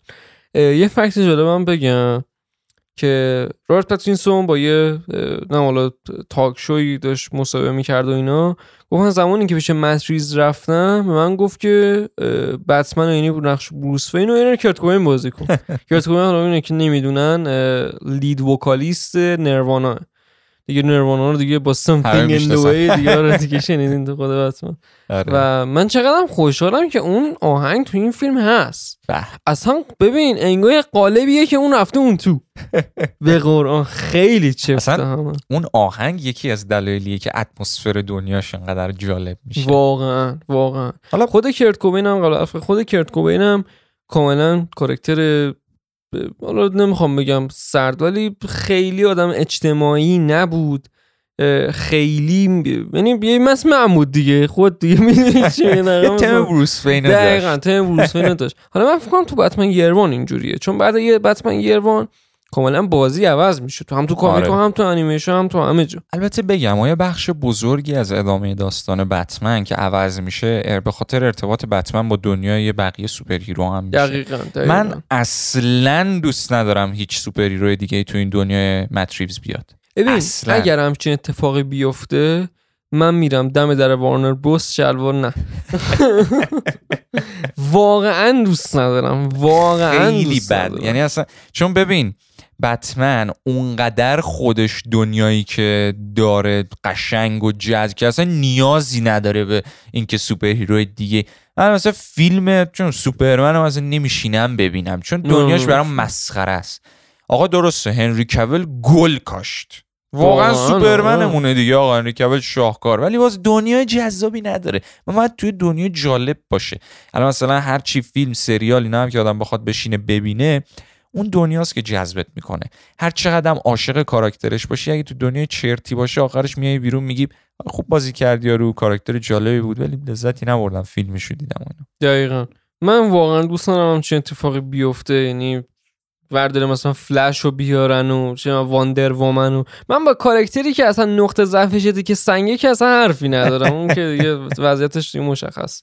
Speaker 1: یه fact جالبم بگم. که رابرت پاتینسون با یه نه حالا talk show ی داشت مصاحبه می‌کرد و اینا گفت زمانی که پیش مت ریوز رفتم به من گفت که بتمن و اینی نقش بروس وین و اینا کرت کوبین بازی کن. کرت کوبین حالا اینه که نمی‌دونن لید وکالیست نروانا دیگه نروانا رو دیگه با something in the way دیگه رو دیگه شنیدین تو خود بتمن. آره. و من چقدرم خوشحالم که اون آهنگ تو این فیلم هست. اصلا ببین انگار قالبیه که اون رفته اون تو. به قرآن خیلی چفته همه.
Speaker 2: اون آهنگ یکی از دلایلیه که اتمسفر دنیاش انقدر جالب میشه.
Speaker 1: واقعا واقعا. حالا خود کرت کوبین هم خود کرت کوبین هم کاملا کارکتر حالا نمی‌خوام بگم سرد ولی خیلی آدم اجتماعی نبود. خیلی یعنی یه مثل محمود دیگه خود دیگه می‌دونی چی
Speaker 2: تم بروس وین
Speaker 1: دقیقاً تم بروس وین داشت. حالا من فکر کنم تو بتمن Year One اینجوریه چون بعد یه بتمن Year One کاملا بازی عوض میشه. تو هم تو comic آره. هم تو انیمیشن هم تو همه جا.
Speaker 2: البته بگم آیا بخش بزرگی از ادامه داستان بتمن که عوض میشه به خاطر ارتباط بتمن با دنیای بقیه superhero هم میشه؟
Speaker 1: دقیقاً, دقیقاً.
Speaker 2: من اصلا دوست ندارم هیچ superhero دیگه تو این دنیای مت ریوز بیاد.
Speaker 1: ببین اگر همچین اتفاقی بیفته من میرم دم در Warner Bros شلوار نه. واقعا دوست ندارم. واقعا خیلی بد.
Speaker 2: یعنی اصلا چون ببین بتمن اونقدر خودش دنیایی که داره قشنگ و جذابه که اصلا نیازی نداره به اینکه superhero دیگه. من مثلا فیلم چون سوپرمن رو مثلا نمیشینم ببینم چون دنیاش برام مسخره است. آقا درسته هنری کول گل کاشت. واقعا سوپرمنمونه دیگه آقا هنری کول شاهکار. ولی باز دنیای جذابی نداره. من باید توی دنیا جالب باشه. الان مثلا هر چی فیلم سریال اینا هم که آدم بخواد بشینه ببینه اون دنیاست که جذبت می‌کنه. هر چقدر عاشق کاراکترش باشی اگه تو دنیای چرتی باشه آخرش میای بیرون میگی خوب بازی کردی یا رو کاراکتر جالبی بود ولی لذتی نبردم فیلمشو دیدم اینو
Speaker 1: دقیقا. من واقعا دوست دارم همچین اتفاقی بیفته یعنی ورداره مثلا فلش رو بیارن و چه واندر وومن و من با کارکتری که اصلا نقطه ضعفش که سنگه که اصلا حرفی ندارم. اون که دیگه وضعیتش مشخص.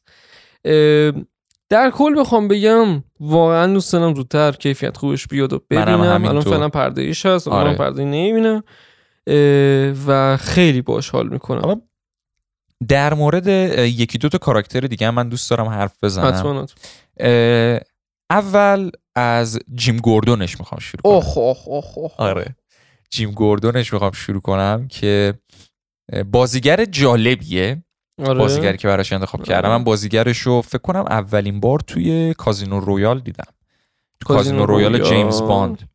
Speaker 1: در کل بخوام بگم واقعا دوست دارم زودتر کیفیت خوبش بیاد و ببینم. الان فعلا پرده ایش هست آره. پرده نمی‌بینم. و خیلی باش حال می‌کنم.
Speaker 2: در مورد یکی دو تا کاراکتر دیگه من دوست دارم حرف بزنم. اول از جیم گوردونش می‌خوام شروع کنم.
Speaker 1: اوه اوه اوه
Speaker 2: آره. جیم گوردونش می‌خوام شروع کنم که بازیگر جالبیه. آره. بازیگری که براش انتخاب آره. کردم من بازیگرش رو فکر کنم اولین بار توی Casino Royale دیدم. تو Casino, Royale جیمز باند.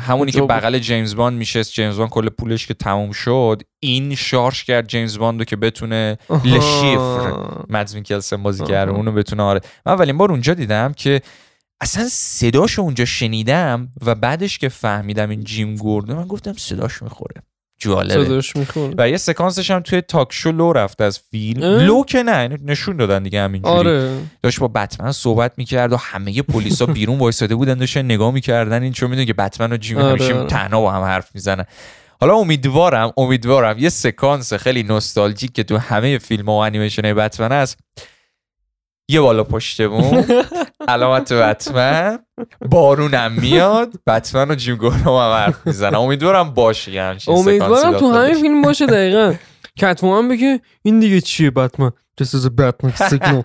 Speaker 2: همونی که بغل جیمز باند میشست جیمز باند کل پولش که تموم شد این شارژ کرد جیمز باند رو که بتونه لو شیفر مدز میکلسن بازی کرده اونو بتونه آره. من اولین بار اونجا دیدم که اصلا صداشو اونجا شنیدم و بعدش که فهمیدم این جیم گوردون من گفتم صداش می‌خوره. جالبه. و یه سکانسش هم توی talk show لو رفته از فیلم. لو که نه نشون دادن دیگه همینجوری.
Speaker 1: آره.
Speaker 2: داشت با بتمن صحبت می‌کرد و همه پلیسا بیرون وایساده بودن داشتن نگاه می‌کردن. این چون می‌دونه که بتمن و جیم آره. همیشه تنها با هم حرف می‌زنن. حالا امیدوارم امیدوارم یه سکانس خیلی نوستالژیک که تو همه فیلم و انیمیشن بتمن هست. یه بالا پشتمون علامت بتمن. بارونم میاد. بتمن و جیم گورم هم حرف می‌زنم امیدوارم باشه یعنی
Speaker 1: امیدوارم تو همین فیلم باشه دقیقا. کتمان بگه این دیگه چیه بتمن؟ This is a Batman signal.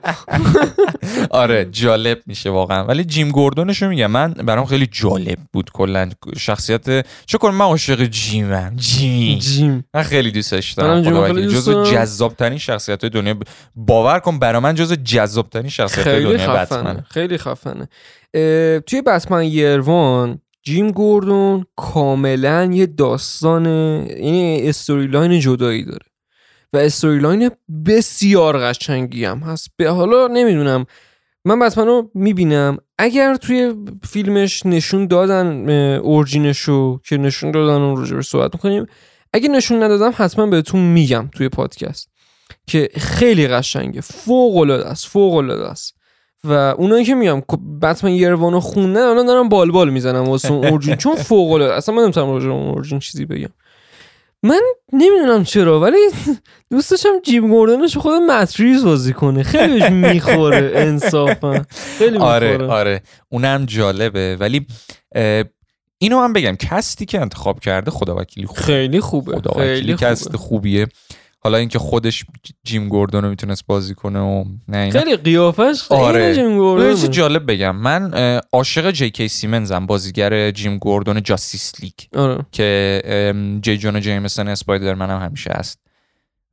Speaker 2: آره جالب میشه واقعا. ولی جیم گوردونش رو میگم. من برام خیلی جالب بود کلا. شخصیت چه کنم من عاشق جیمم. جیم
Speaker 1: جیم.
Speaker 2: من خیلی دوستش دارم جزو جذاب ترین شخصیت دنیا. باور کن برا من جزو جذاب ترین شخصیت دنیا بتمن
Speaker 1: خیلی خفنه. توی بتمن Year One جیم گوردون کاملا یه داستان یعنی storyline جدایی داره. و storyline بسیار قشنگی هم هست. به حالا نمی‌دونم. من بتمن رو می‌بینم. اگر توی فیلمش نشون دادن اورجینشو که نشون دادن اون رو صحبت می‌کنیم اگه نشون ندادم حتما بهتون میگم توی پادکست که خیلی قشنگه. فوق العاده است فوق العاده است. و اونایی که میگم بتمن یروانو خونه الان دارم بال بال می‌زنم واسه اورجین. چون فوق العاده اصلا من نمی‌تونم راجع اورجین چیزی بگم. من نمی‌دونم چرا ولی دوست داشتم جیم گوردنش خود مت ریوز بازی کنه. خیلی بهش می‌خوره انصافا. خیلی
Speaker 2: آره، می‌خوره. آره آره. اونم جالبه. ولی اینو هم بگم cast ی که انتخاب کرده خدا وکیلی خوبه.
Speaker 1: خیلی خوبه
Speaker 2: خدا خیلی cast خوبیه. حالا اینکه خودش جیم گوردون رو می‌تونست بازی کنه و نه
Speaker 1: خیلی قیافش خیلی
Speaker 2: آره.
Speaker 1: جیم گوردون
Speaker 2: جالب بگم. من عاشق جی کی سیمنزم بازیگر جیم گوردون Justice League.
Speaker 1: آره.
Speaker 2: که جی جون جیمسون اسپایدرمن هم همیشه هست.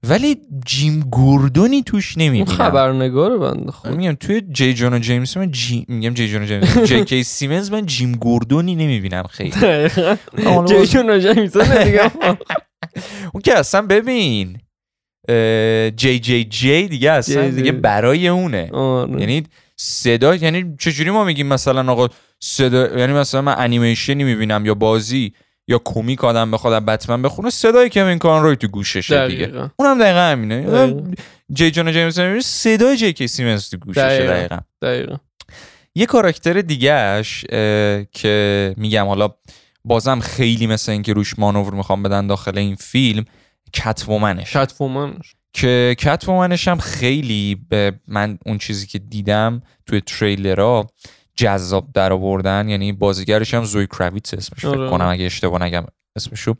Speaker 2: ولی جیم گوردونی توش نمی‌بینم.
Speaker 1: خبرنگار بنده خود.
Speaker 2: میگم توی جی جون و جیمز من جی... میگم جی جون و جیمز جی کی سیمنز من جیم گوردونی نمی‌بینم خیلی.
Speaker 1: جی جون و جیمسون دیگه.
Speaker 2: اون که اصلا ببین. جی جی جی دیگه اصلا دیگه برای اونه.
Speaker 1: آره.
Speaker 2: یعنی صدا یعنی چجوری ما میگیم مثلا آقا صدا یعنی مثلا من انیمیشنی می‌بینم یا بازی یا کمیک آدم بخواد بتمن بخونه صدای کوین روی تو گوششه دیگه. اونم دقیقا همینه. جی جون جیمز صدای جی کی سیمنز تو گوششه دقیقا.
Speaker 1: دقیقا.
Speaker 2: یه کاراکتر دیگهش که میگم حالا بازم خیلی مثل اینکه روش مانور می‌خوام بدن داخل این فیلم کتومنش
Speaker 1: کتومنش
Speaker 2: که کتومنش هم خیلی به من اون چیزی که دیدم توی تریلرها جذاب در آوردن. یعنی بازیگرش هم زوی کراویتس اسمش فکر آره. کنم اگه اشتباه نگم اسمشو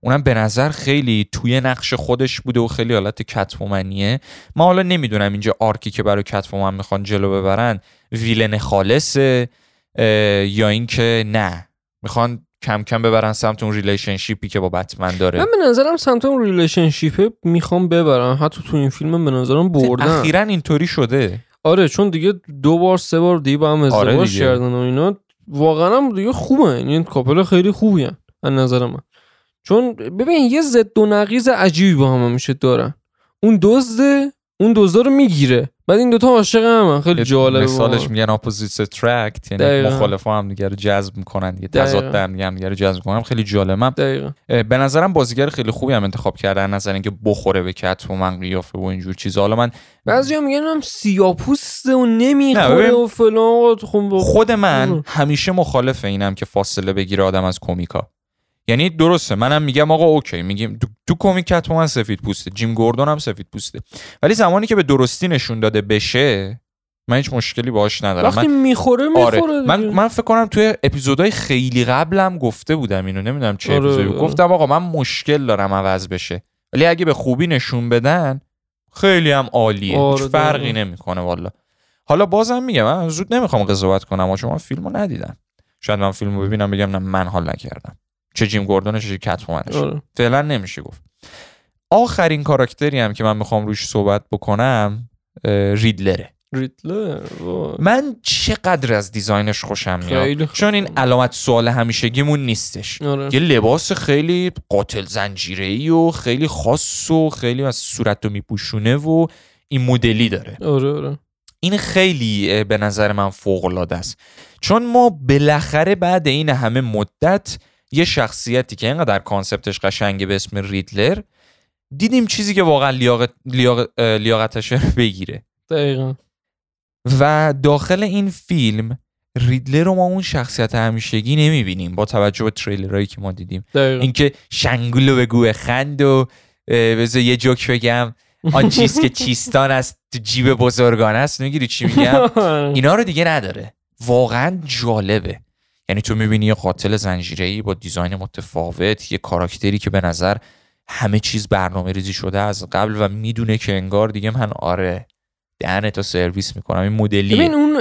Speaker 2: اونم به نظر خیلی توی نقش خودش بوده و خیلی حالت کتومنیه ما حالا نمی‌دونم اینجا arc ی که برای کتومن می‌خوان جلو ببرن villain خالصه یا اینکه نه. می‌خوان کم کم ببرن سمت اون relationship ی که با بتمن داره.
Speaker 1: من به نظرم سمت اون relationship می‌خوان ببرن. حتی تو این فیلم به نظرم بردن.
Speaker 2: اخیرا اینطوری شده.
Speaker 1: آره چون دیگه دو بار سه بار دیگه با هم ازدواج آره کردن و اینا. واقعا هم دیگه خوبه. این couple خیلی خوبی هن. از نظر من. چون ببین یه ضد و نقیض عجیبی با هم میشه دارن. اون دزده اون دزدا رو می‌گیره بعد این دوتا عاشق هم خیلی جالبه
Speaker 2: مثالش. میگن opposite attract یعنی
Speaker 1: دقیقاً.
Speaker 2: مخالفا هم دیگه رو جذب می‌کنن دیگه. تضاد دیگه هم دیگه رو جذب می‌کنن خیلی جالبم
Speaker 1: دقیقا
Speaker 2: به نظرم بازیگر خیلی خوبی هم انتخاب کردن نظر اینکه بخوره به کتومن قیافه و اینجور چیزا حالا من
Speaker 1: بعضی میگن هم سیاپوسته و نمی‌خوره. و فلان خب
Speaker 2: خود من. همیشه مخالف اینم که فاصله بگیره آدم از کمیکا یعنی درسته منم میگم آقا اوکی میگیم تو, تو کمیک کتومن سفید پوسته جیم گوردون هم سفید پوسته. ولی زمانی که به درستی نشون داده بشه من هیچ مشکلی باهاش ندارم.
Speaker 1: وقتی
Speaker 2: من
Speaker 1: می‌خوره می‌خوره
Speaker 2: آره. من من فکر کنم توی اپیزودهای خیلی قبلم گفته بودم اینو نمی‌دونم چه
Speaker 1: آره،
Speaker 2: اپیزودی. گفتم آقا من مشکل دارم عوض بشه. ولی اگه به خوبی نشون بدن خیلی هم عالیه.
Speaker 1: آره،
Speaker 2: هیچ فرقی. نمی‌کنه والا حالا بازم میگم من زود نمی‌خوام قضاوت کنم من فیلمو ندیدم. شاید من فیلمو ببینم بگم نه من حال نکردم. چه جیم گوردونش چه کتومنش
Speaker 1: آره.
Speaker 2: فعلا نمیشه گفت. آخرین کاراکتری هم که من می‌خوام روش صحبت بکنم ریدلره.
Speaker 1: ریتلر وای.
Speaker 2: من چقدر از دیزاینش خوشم میاد. چون این علامت سوال همیشگیمون نیستش.
Speaker 1: آره.
Speaker 2: یه لباس خیلی قاتل زنجیره‌ای و خیلی خاص و خیلی از صورت رو میپوشونه و این مدلی داره.
Speaker 1: آره آره.
Speaker 2: این خیلی به نظر من فوق العاده است. چون ما بالاخره بعد این همه مدت یه شخصیتی که اینقدر کانسپتش قشنگه به اسم ریدلر دیدیم چیزی که واقعا لیاقت لیاقتش رو بگیره.
Speaker 1: دقیقا.
Speaker 2: و داخل این فیلم ریدلر رو ما اون شخصیت همیشگی نمی‌بینیم با توجه به تریلرهایی که ما دیدیم. اینکه شنگولو به گوه خند و بذار یه جوک بگم آن چیز که چیستان است تو جیب بزرگان است. می‌گیری چی میگم؟ اینا رو دیگه نداره. واقعا جالبه. یعنی تو می‌بینی یه قاتل زنجیره‌ای با دیزاین متفاوت یه کاراکتری که به نظر همه چیز برنامه ریزی شده از قبل و می‌دونه که انگار دیگه من آره دهن تا سرویس می‌کنم. این مدلیه
Speaker 1: ببین اون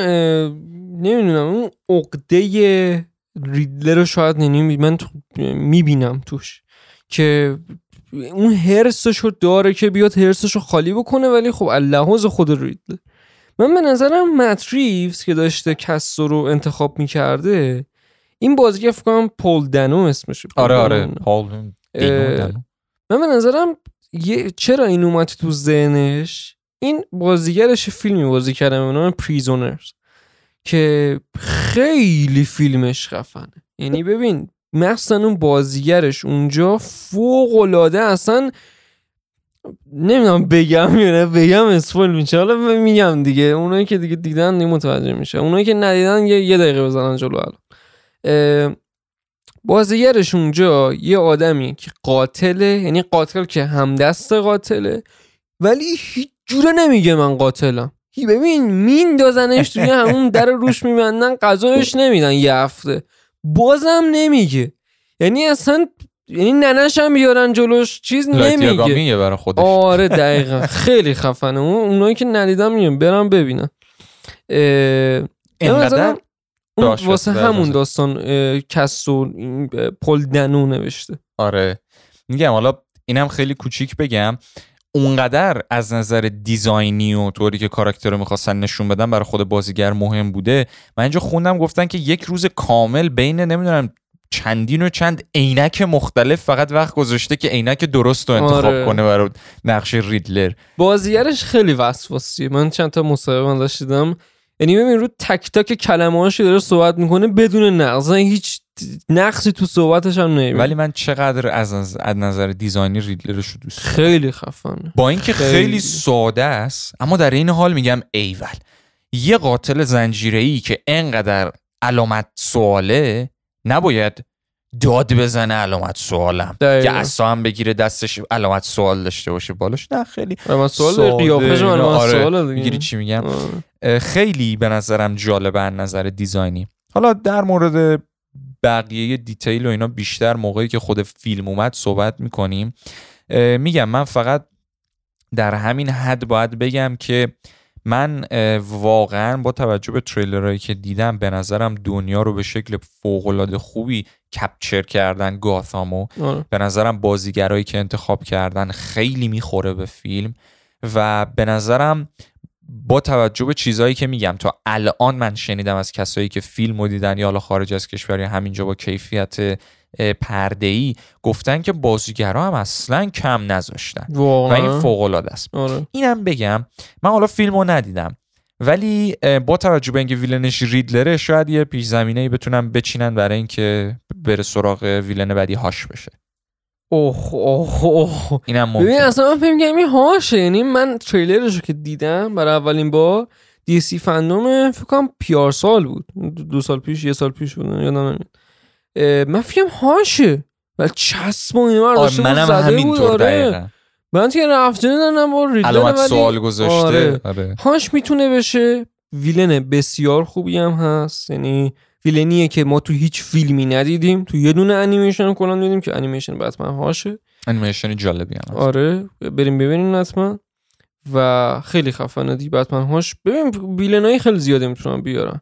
Speaker 1: نمی‌دونم اون عقده ریدلر رو شاید نمی من می‌بینم توش که اون هرسش رو داره که بیاد هرسش رو خالی بکنه ولی خب اللحاظ خود ریدلر. من به نظرم مت ریوز که داشته کسو رو انتخاب می‌کرده این بازیگر فکر کنم پول دنو اسمشه پول
Speaker 2: آره آره.
Speaker 1: دنو. اه،
Speaker 2: دینو.
Speaker 1: من به نظرم یه چرا این اومد تو ذهنش؟ این بازیگرش فیلمی بازی کرده به نام پریزونرز که خیلی فیلمش خفنه. یعنی ببین مخصوصا اون بازیگرش اونجا فوق العاده اصلا نمی‌دونم بگم یا نه بگم اسپویل میشه. حالا میگم دیگه. اونایی که دیگه دیدن متوجه میشه. اونایی که ندیدن یه, یه دقیقه بزنن جلو الان. بازیگرش اونجا یه آدمی که قاتله یعنی قاتل که همدست قاتله ولی هیچ جوره نمیگه من قاتلم. هی ببین میندازنش توی همون در روش میبندن غذایش نمیدن یه هفته. بازم نمیگه. یعنی اصلا یعنی ننش هم بیارن جلوش چیز نمیگه.
Speaker 2: برای خودش.
Speaker 1: آره دقیقا. خیلی خفنه. اون اونایی که ندیدم میگم برم به
Speaker 2: اینقدر؟
Speaker 1: اون واسه همون. داستان کس و پل دنو نوشته.
Speaker 2: آره. میگم حالا اینم خیلی کوچیک بگم. اونقدر از نظر دیزاینی و طوری که کاراکتر رو می‌خواستن نشون بدن برای خود بازیگر مهم بوده. من اینجا خوندم گفتن که یک روز کامل بین نمی‌دونم چندین و چند عینک مختلف فقط وقت گذاشته که عینک درست رو انتخاب
Speaker 1: آره.
Speaker 2: کنه برای نقش ریدلر.
Speaker 1: بازیگرش خیلی وسواسیه. من چند تا مصاحبه من داشتم یعنی ببین رو تک تک کلمه داره صحبت می‌کنه بدون نقص هیچ نقصی تو صحبتش هم نمی‌بینی
Speaker 2: ولی من چقدر از از نظر دیزاینی ریدلرش رو دوست.
Speaker 1: خیلی خفنه
Speaker 2: با اینکه خیلی,
Speaker 1: خیلی.
Speaker 2: ساده است اما در این حال میگم ایول یه قاتل زنجیره‌ای که انقدر علامت سواله نباید داد بزنه علامت سوالم. که اصلا هم بگیره دستش علامت سوال داشته باشه بالاش نه خیلی
Speaker 1: من سوال. قیافش من
Speaker 2: آره.
Speaker 1: سوال دیگه
Speaker 2: چی میگم
Speaker 1: آره.
Speaker 2: خیلی به نظرم جالبه از نظر دیزاینی. حالا در مورد بقیه دیتیل و اینا بیشتر موقعی که خود فیلم اومد صحبت می‌کنیم. میگم من فقط در همین حد باید بگم که من واقعا با توجه به تریلرهایی که دیدم به نظرم دنیا رو به شکل فوقالعاده خوبی کپچر کردن گاثامو
Speaker 1: آره.
Speaker 2: به نظرم بازیگرایی که انتخاب کردن خیلی می‌خوره به فیلم. و به نظرم با توجه به چیزهایی که میگم تا الان من شنیدم از کسایی که فیلم رو دیدن یا حالا خارج از کشور یا همینجا با کیفیت پرده ای گفتن که بازیگرا هم اصلا کم نذاشتن. و این فوق العاده است.
Speaker 1: آره.
Speaker 2: اینم بگم من حالا فیلمو ندیدم ولی با توجه به اینکه ویلنش ریدلره شاید یه پیش زمینه ای بتونن بچینن برای اینکه بره سراغ ویلن بعدی هاش بشه.
Speaker 1: اوه اوه اوه.
Speaker 2: اینم
Speaker 1: ببین
Speaker 2: ممکن
Speaker 1: اصلا من فکر این هاشه. یعنی من تریلرش رو که دیدم برای اولین بار دی سی فندوم فکر کنم پیار سال بود. دو- سال پیش یه سال پیش بود. یادم نمیاد. من فکرم هاشه. ولی چسب و اینا رو
Speaker 2: منم همینطور
Speaker 1: آره.
Speaker 2: دقیقا.
Speaker 1: من که رفته دادم با ریدلر
Speaker 2: علامت
Speaker 1: ولی
Speaker 2: سوال گذاشته.
Speaker 1: آره.
Speaker 2: آره.
Speaker 1: هاش می‌تونه بشه. ویلن بسیار خوبی هم هست. یعنی ویلنیه که ما تو هیچ فیلمی ندیدیم. تو یه دونه انیمیشن کلا دیدیم که انیمیشن بتمن هاشه.
Speaker 2: انیمیشن جالبی هم.
Speaker 1: آره بریم ببینیم حتما. و خیلی خفنه دی بتمن هاش. ببین ویلنای خیلی زیاده می‌تونن بیارن.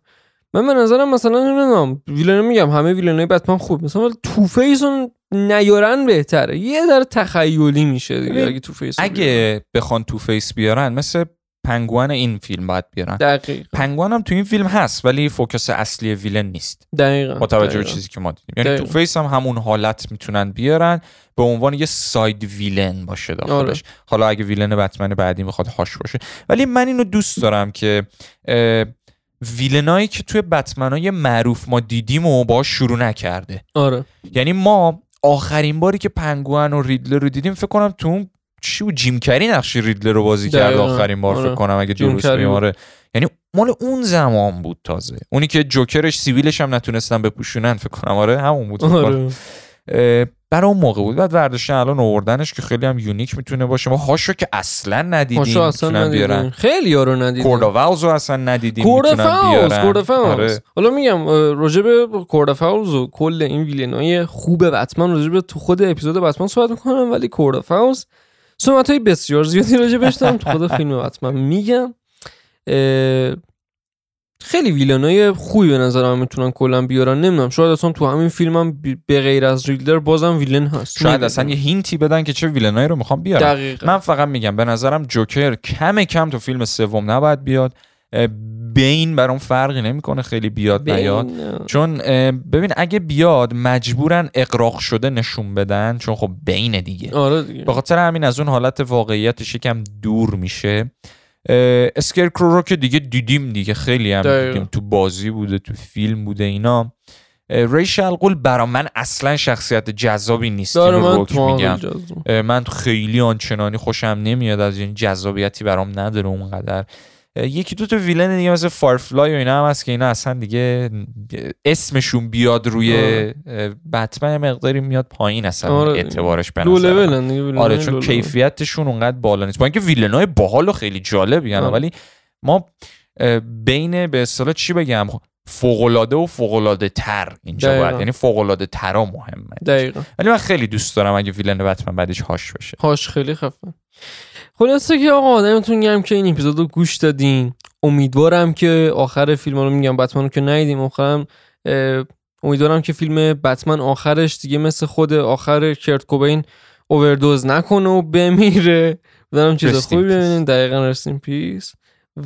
Speaker 1: من به نظرم مثلا نمی‌دونم villain میگم همه villain ای بتمن خوب مثلا Two-Face رو نیارن بهتره. یه خرده تخیلی میشه دیگه اگه Two-Face بیارن.
Speaker 2: اگه بخوان Two-Face بیارن مثل پنگوان این فیلم باید بیارن.
Speaker 1: دقیق
Speaker 2: پنگوان هم تو این فیلم هست ولی focus اصلی villain نیست.
Speaker 1: دقیقا
Speaker 2: با توجه به
Speaker 1: دقیقاً.
Speaker 2: چیزی که ما دیدیم. یعنی Two
Speaker 1: دقیقاً.
Speaker 2: Face هم همون حالت می‌تونن بیارن. به عنوان یه side villain باشه داخلش.
Speaker 1: آره.
Speaker 2: حالا اگه villain بتمن بعدی می‌خواد Hush باشه. ولی من اینو دوست دارم که villain ایی که توی بتمنای معروف ما دیدیم و باش شروع نکرده.
Speaker 1: آره.
Speaker 2: یعنی ما آخرین باری که پنگوان و ریدلر رو دیدیم فکر کنم تو اون چی بود؟ جیم کری نقش ریدلر رو بازی کرد. آخرین بار
Speaker 1: آره.
Speaker 2: فکر کنم اگه درست. آره. یعنی مال اون زمان بود تازه. اونی که جوکرش سیبیلش هم نتونستن بپوشونن فکر کنم. آره همون بود.
Speaker 1: آره.
Speaker 2: برای اون موقع بود. بعد ورداشتن الان آوردنش که خیلی هم unique می‌تونه باشه. ما Hush و که اصلا ندیدیم
Speaker 1: Hush و اصلا
Speaker 2: می‌تونن بیارن.
Speaker 1: ندیدیم خیلی یارو ندیدیم.
Speaker 2: Court of Owls رو اصلا ندیدیم
Speaker 1: Court
Speaker 2: می‌تونن
Speaker 1: of Owls
Speaker 2: بیارن.
Speaker 1: Court of Owls
Speaker 2: آره.
Speaker 1: حالا میگم اه، راجع به کورد فاوز و کل این ویلنای خوب بتمن راجع به تو خود اپیزود بتمن صحبت می‌کنم ولی کورد فاوز صحبت های بسیار زیادی راجع بهش دارم. تو خود فیلم بتمن میگم. خیلی ویلنای خوبی به نظر من می‌تونن کلا بیارن. نمی‌دونم شاید اصلا تو همین فیلم هم به غیر از ریدلر بازم ویلن هست.
Speaker 2: شاید. اصلا یه هینتی بدن که چه ویلنایی رو می‌خوام بیارن
Speaker 1: دقیقا.
Speaker 2: من فقط میگم به نظرم جوکر کم کم تو فیلم سوم نباید بیاد. بین برام فرقی نمی‌کنه خیلی بیاد نیاد چون ببین اگه بیاد مجبورن اقراق شده نشون بدن چون خب بین دیگه.
Speaker 1: آره دیگه.
Speaker 2: به خاطر همین از اون حالت واقعیتش یکم دور میشه. اسکرکرو رو که دیگه دیدیم دیگه خیلی هم. دیدیم. تو بازی بوده تو فیلم بوده اینا. اه، ری شلقول برا من اصلا شخصیت جذابی نیست اینو
Speaker 1: من
Speaker 2: میگم. من خیلی آنچنانی خوشم نمیاد از این جذابیتی برام نداره اونقدر. یکی دو تا ویلن دیگه مثل فارفلای و اینا هم هست که اینا اصلا دیگه اسمشون بیاد روی
Speaker 1: آره.
Speaker 2: بتمن مقداری میاد پایین اصلا
Speaker 1: آره.
Speaker 2: اعتبارش به نظر آره چون. کیفیتشون اونقدر بالا نیست با اینکه ویلنای باحال و خیلی جالبی
Speaker 1: آره.
Speaker 2: ولی ما بین به اصطلاح چی بگم فوق‌العاده و فوق‌العاده تر اینجا
Speaker 1: دقیقا.
Speaker 2: باید یعنی فوق‌العاده ترا مهمه
Speaker 1: دقیقا
Speaker 2: ولی من خیلی دوست دارم اگه ویلن بتمن بعدش هاش بشه
Speaker 1: Hush خیلی خفن خلاصه که آقا دمتون گرم که این اپیزود رو گوش دادین. امیدوارم که آخر فیلم رو میگم بتمن رو که ندیدیم آخرم امیدوارم که فیلم بتمن آخرش دیگه مثل خود آخر کرت کوبین اووردوز نکنه و بمیره. بدارم چیز خوبی. ببینین. دقیقا rest in peace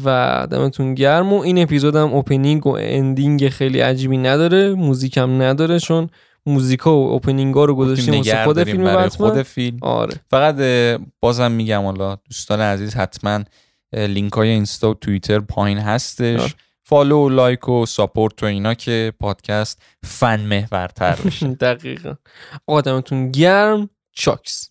Speaker 1: و دمتون گرم. و این اپیزود هم opening و ending خیلی عجیبی نداره. موزیک هم نداره چون موزیکا و opening ها رو گذاشتیم واسه خود فیلم
Speaker 2: برای خود فیلم.
Speaker 1: آره.
Speaker 2: فقط بازم میگم حالا دوستان عزیز حتما لینک های اینستا و توییتر پایین
Speaker 1: آره.
Speaker 2: هستش follow و like و support و اینا که پادکست فن محورتر بشه
Speaker 1: دقیقا. آقا دمتون گرم چاکس.